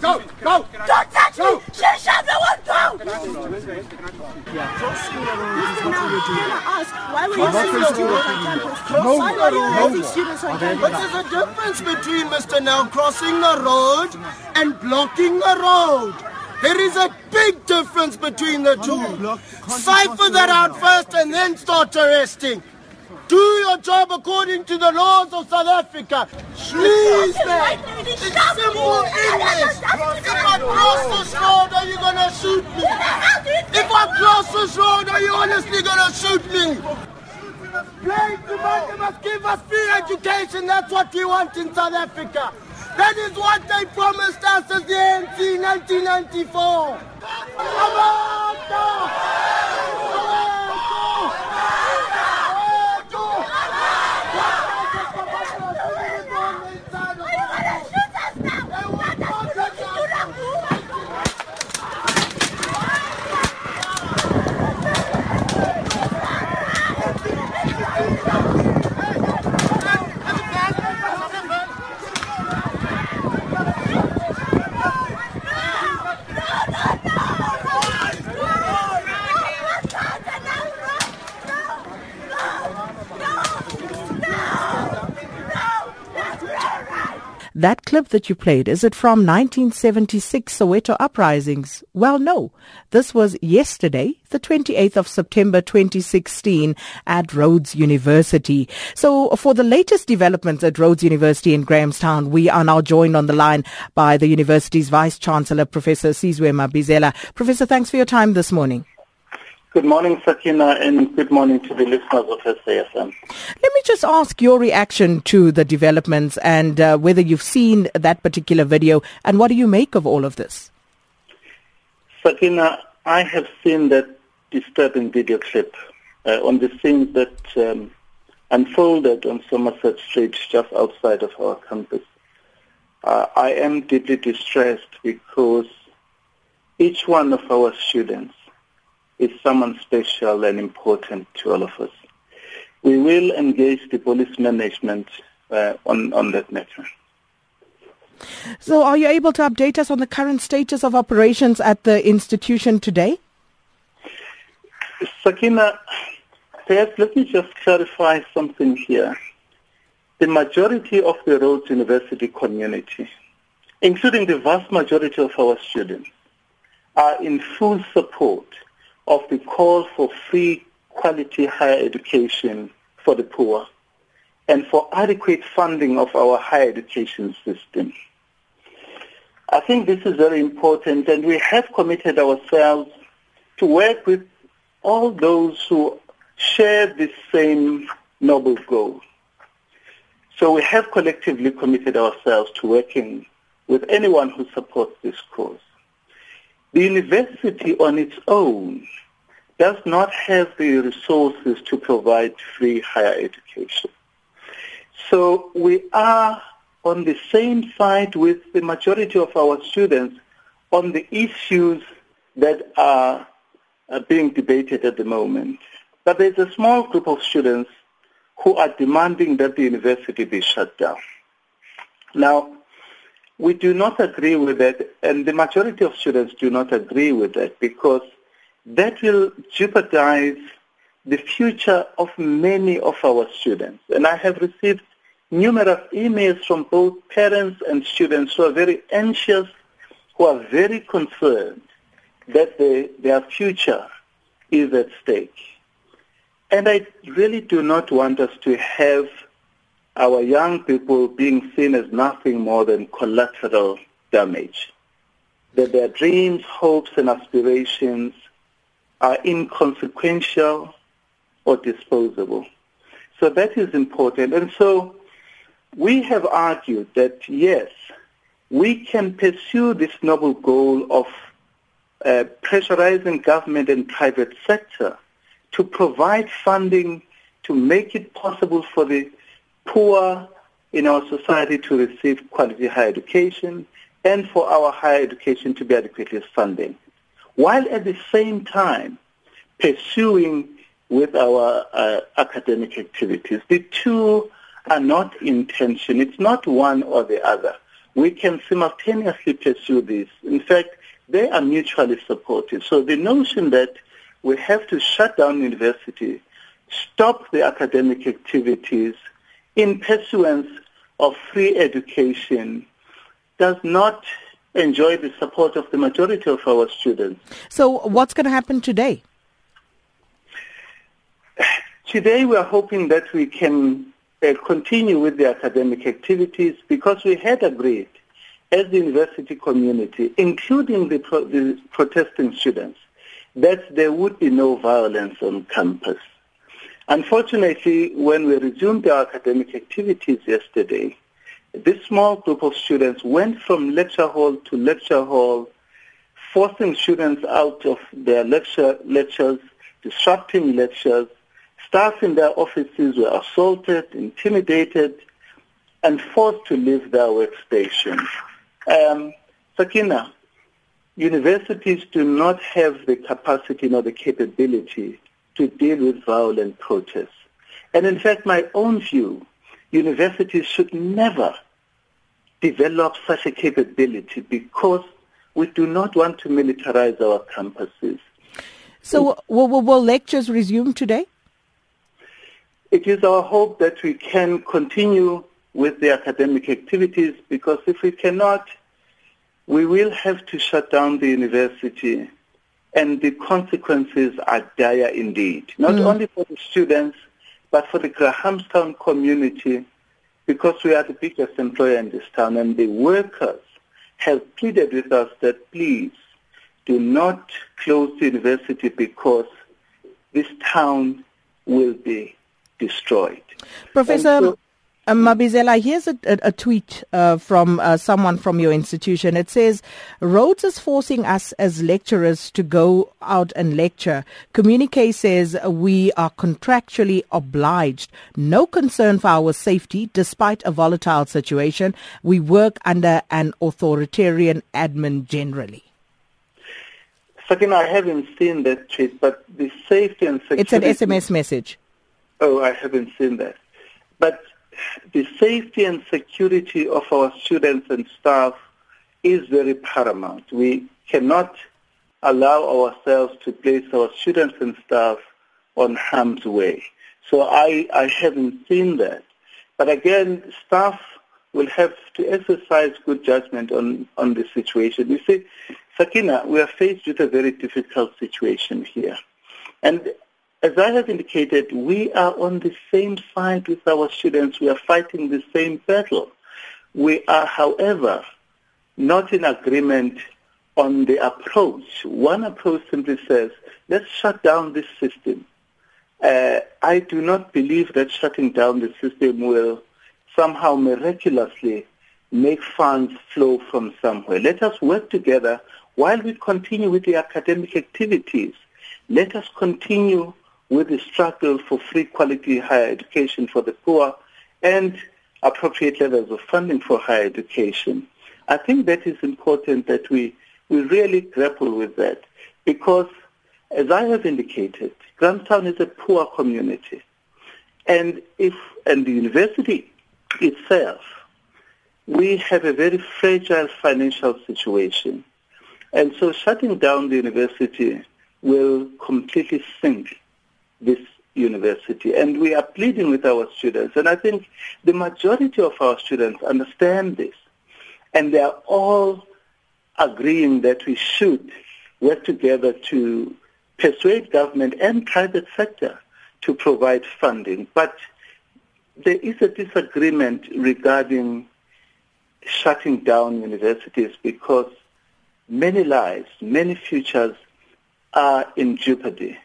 Go, go. Don't touch me! Shut up, no one, go! Can I ask, why were you sending students on campus? No, Why were you no. letting students on But campus? there's a difference between Mr. Now crossing the road and blocking the road. There is a big difference between the two. Cipher that out first and then start arresting. Do your job according to the laws of South Africa. Please, man. It's simple English. If I cross this road, are you gonna shoot me? If I cross this road, are you honestly gonna shoot me? Plain demand they must give us free education. That's what we want in South Africa. That is what they promised us as the ANC in 1994. Abato! That clip that you played, is it from 1976 Soweto uprisings? Well, no. This was yesterday, the 28th of September 2016 at Rhodes University. So for the latest developments at Rhodes University in Grahamstown, we are now joined on the line by the university's Vice Chancellor, Professor Sizwe Mabizela. Professor, thanks for your time this morning. Good morning, Sakina, and good morning to the listeners of SAFM. Let me just ask your reaction to the developments and uh, whether you've seen that particular video and what do you make of all of this? Sakina, I have seen that disturbing video clip uh, on the scenes that um, unfolded on Somerset Street just outside of our campus. Uh, I am deeply distressed because each one of our students is someone special and important to all of us. We will engage the police management uh, on, on that matter. So are you able to update us on the current status of operations at the institution today? Sakina, perhaps let me just clarify something here. The majority of the Rhodes University community, including the vast majority of our students, are in full support of the call for free quality higher education for the poor and for adequate funding of our higher education system. I think this is very important and we have committed ourselves to work with all those who share the same noble goal. So we have collectively committed ourselves to working with anyone who supports this cause. The university on its own does not have the resources to provide free higher education. So we are on the same side with the majority of our students on the issues that are, are being debated at the moment. But there's a small group of students who are demanding that the university be shut down. Now, we do not agree with that, and the majority of students do not agree with that because that will jeopardize the future of many of our students. And I have received numerous emails from both parents and students who are very anxious, who are very concerned that they, their future is at stake. And I really do not want us to have our young people being seen as nothing more than collateral damage. That their dreams, hopes, and aspirations are inconsequential or disposable. So that is important. And so we have argued that, yes, we can pursue this noble goal of uh, pressurizing government and private sector to provide funding to make it possible for the poor in our society to receive quality higher education and for our higher education to be adequately funded, while at the same time pursuing with our uh, academic activities. The two are not in tension. It's not one or the other. we can simultaneously pursue this. In fact, they are mutually supportive. So the notion that we have to shut down university, stop the academic activities in pursuance of free education does not enjoy the support of the majority of our students. So what's going to happen today? Today we are hoping that we can uh, continue with the academic activities because we had agreed as the university community, including the, pro- the protesting students, that there would be no violence on campus. Unfortunately, when we resumed our academic activities yesterday, this small group of students went from lecture hall to lecture hall, forcing students out of their lecture, lectures, disrupting lectures. Staff in their offices were assaulted, intimidated, and forced to leave their workstation. Um, Sakina, universities do not have the capacity nor the capability to deal with violent protests. And in fact, my own view, universities should never develop such a capability because we do not want to militarize our campuses. So will, will, will lectures resume today? It is our hope that we can continue with the academic activities because if we cannot, we will have to shut down the university and the consequences are dire indeed, not mm. only for the students, but for the Grahamstown community because we are the biggest employer in this town and the workers have pleaded with us that please do not close the university because this town will be destroyed. Professor um, Mabizela, here's a, a, a tweet uh, from uh, someone from your institution. It says, Rhodes is forcing us as lecturers to go out and lecture. Communique says we are contractually obliged. No concern for our safety despite a volatile situation. We work under an authoritarian admin generally. Second, I haven't seen that tweet, but the safety and security... It's an SMS message. Oh, I haven't seen that. But the safety and security of our students and staff is very paramount. We cannot allow ourselves to place our students and staff on harm's way. So I, I haven't seen that. But again, staff will have to exercise good judgment on, on the situation. You see, Sakina, we are faced with a very difficult situation here. And as I have indicated, we are on the same side with our students. We are fighting the same battle. We are, however, not in agreement on the approach. One approach simply says, let's shut down this system. Uh, I do not believe that shutting down the system will somehow miraculously make funds flow from somewhere. Let us work together while we continue with the academic activities. Let us continue with the struggle for free quality higher education for the poor and appropriate levels of funding for higher education. I think that is important that we, we really grapple with that because as I have indicated, Grahamstown is a poor community. And if and the university itself, we have a very fragile financial situation. And so shutting down the university will completely sink this university. And we are pleading with our students. And I think the majority of our students understand this. And they are all agreeing that we should work together to persuade government and private sector to provide funding. But there is a disagreement regarding shutting down universities because many lives, many futures are in jeopardy.